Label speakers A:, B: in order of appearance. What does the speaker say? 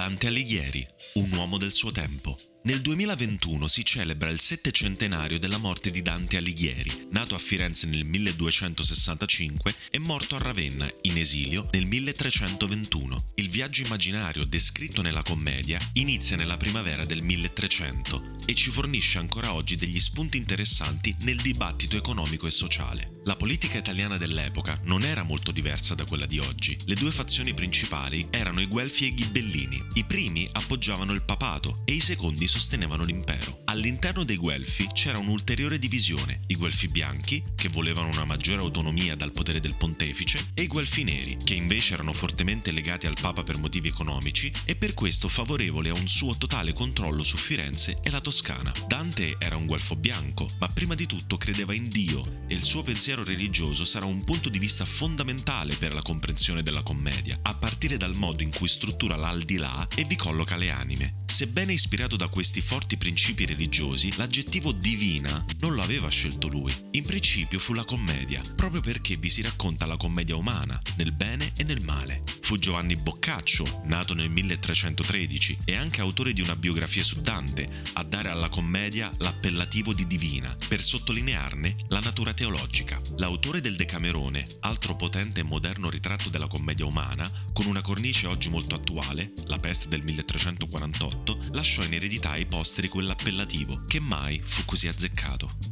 A: Dante Alighieri, un uomo del suo tempo. Nel 2021 si celebra il settecentenario della morte di Dante Alighieri, nato a Firenze nel 1265 e morto a Ravenna, in esilio, nel 1321. Il viaggio immaginario descritto nella commedia inizia nella primavera del 1300 e ci fornisce ancora oggi degli spunti interessanti nel dibattito economico e sociale. La politica italiana dell'epoca non era molto diversa da quella di oggi. Le due fazioni principali erano i Guelfi e i Ghibellini. I primi appoggiavano il papato e i secondi sostenevano l'impero. All'interno dei Guelfi c'era un'ulteriore divisione, i Guelfi bianchi, che volevano una maggiore autonomia dal potere del pontefice, e i Guelfi neri, che invece erano fortemente legati al Papa per motivi economici e per questo favorevoli a un suo totale controllo su Firenze e la Toscana. Dante era un Guelfo bianco, ma prima di tutto credeva in Dio e il suo pensiero religioso sarà un punto di vista fondamentale per la comprensione della commedia, a partire dal modo in cui struttura l'aldilà e vi colloca le anime. Sebbene ispirato da questi forti principi religiosi, l'aggettivo divina non lo aveva scelto lui. In principio fu la commedia, proprio perché vi si racconta la commedia umana, nel bene e nel male. Fu Giovanni Boccaccio, nato nel 1313 e anche autore di una biografia su Dante, a dare alla commedia l'appellativo di divina, per sottolinearne la natura teologica. L'autore del Decamerone, altro potente e moderno ritratto della commedia umana, con una cornice oggi molto attuale, La peste del 1348, lasciò in eredità ai posteri quell'appellativo, che mai fu così azzeccato.